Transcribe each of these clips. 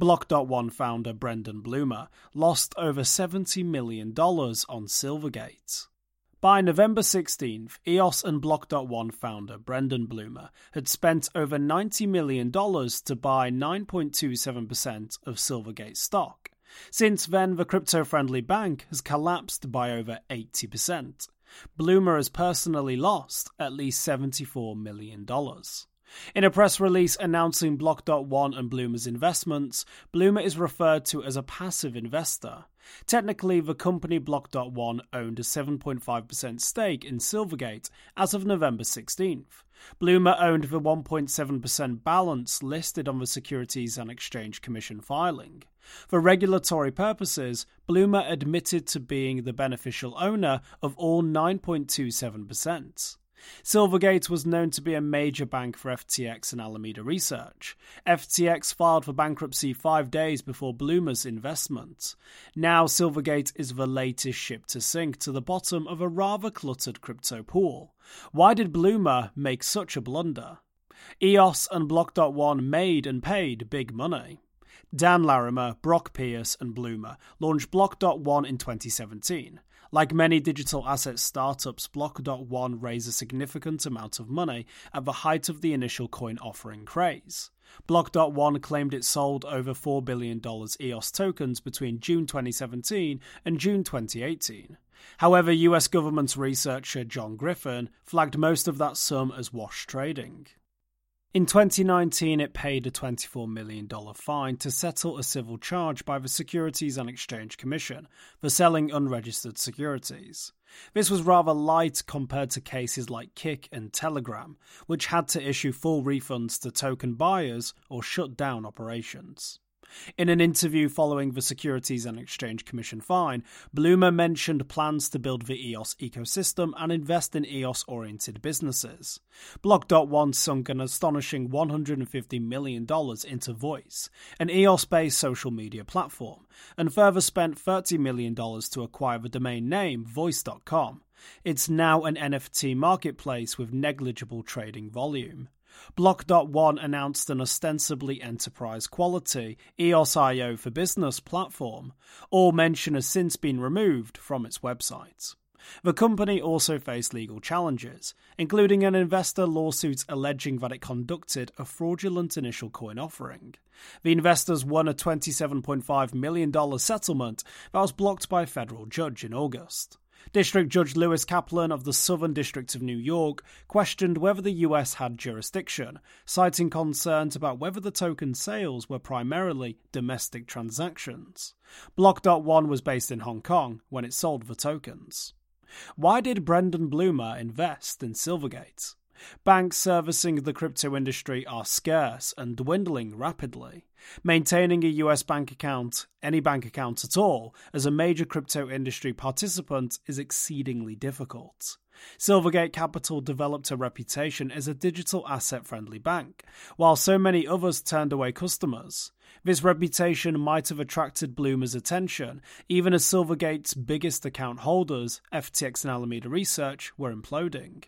Block.one founder Brendan Blumer lost over $70 million on Silvergate. By November 16th, EOS and Block.one founder Brendan Blumer had spent over $90 million to buy 9.27% of Silvergate stock. Since then, the crypto friendly bank has collapsed by over 80%. Blumer has personally lost at least $74 million. In a press release announcing Block.one and Blumer's investments, Blumer is referred to as a passive investor. Technically, the company Block.one owned a 7.5% stake in Silvergate as of November 16th. Blumer owned the 1.7% balance listed on the Securities and Exchange Commission filing. For regulatory purposes, Blumer admitted to being the beneficial owner of all 9.27%. Silvergate was known to be a major bank for FTX and Alameda Research. FTX filed for bankruptcy five days before Blumer's investment. Now, Silvergate is the latest ship to sink to the bottom of a rather cluttered crypto pool. Why did Blumer make such a blunder? EOS and Block.one made and paid big money. Dan Larimer, Brock Pierce, and Blumer launched Block.one in 2017. Like many digital asset startups, Block.one raised a significant amount of money at the height of the initial coin offering craze. Block.one claimed it sold over $4 billion EOS tokens between June 2017 and June 2018. However, US government researcher John Griffin flagged most of that sum as wash trading. In 2019, it paid a $24 million fine to settle a civil charge by the Securities and Exchange Commission for selling unregistered securities. This was rather light compared to cases like Kik and Telegram, which had to issue full refunds to token buyers or shut down operations. In an interview following the Securities and Exchange Commission fine, Blumer mentioned plans to build the EOS ecosystem and invest in EOS oriented businesses. Block.one sunk an astonishing $150 million into Voice, an EOS based social media platform, and further spent $30 million to acquire the domain name Voice.com. It's now an NFT marketplace with negligible trading volume. Block.one announced an ostensibly enterprise quality EOS.io for business platform. All mention has since been removed from its website. The company also faced legal challenges, including an investor lawsuit alleging that it conducted a fraudulent initial coin offering. The investors won a $27.5 million settlement that was blocked by a federal judge in August. District Judge Lewis Kaplan of the Southern District of New York questioned whether the US had jurisdiction, citing concerns about whether the token sales were primarily domestic transactions. Block.one was based in Hong Kong when it sold the tokens. Why did Brendan Blumer invest in Silvergate? Banks servicing the crypto industry are scarce and dwindling rapidly. Maintaining a US bank account, any bank account at all, as a major crypto industry participant is exceedingly difficult. Silvergate Capital developed a reputation as a digital asset friendly bank, while so many others turned away customers. This reputation might have attracted Blumer's attention, even as Silvergate's biggest account holders, FTX and Alameda Research, were imploding.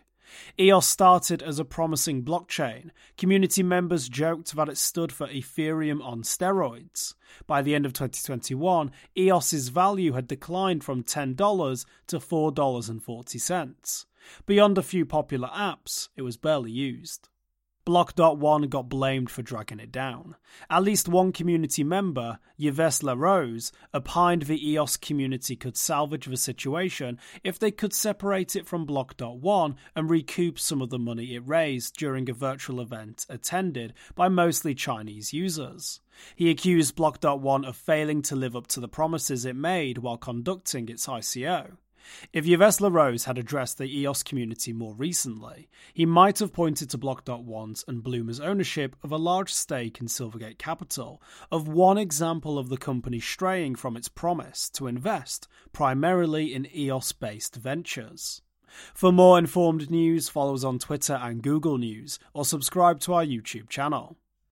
EOS started as a promising blockchain. Community members joked that it stood for Ethereum on steroids. By the end of 2021, EOS's value had declined from $10 to $4.40. Beyond a few popular apps, it was barely used. Block.one got blamed for dragging it down. At least one community member, Yves LaRose, opined the EOS community could salvage the situation if they could separate it from Block.one and recoup some of the money it raised during a virtual event attended by mostly Chinese users. He accused Block.one of failing to live up to the promises it made while conducting its ICO. If Yves LaRose had addressed the EOS community more recently, he might have pointed to Block.one's and Blumer's ownership of a large stake in Silvergate Capital, of one example of the company straying from its promise to invest primarily in EOS based ventures. For more informed news, follow us on Twitter and Google News, or subscribe to our YouTube channel.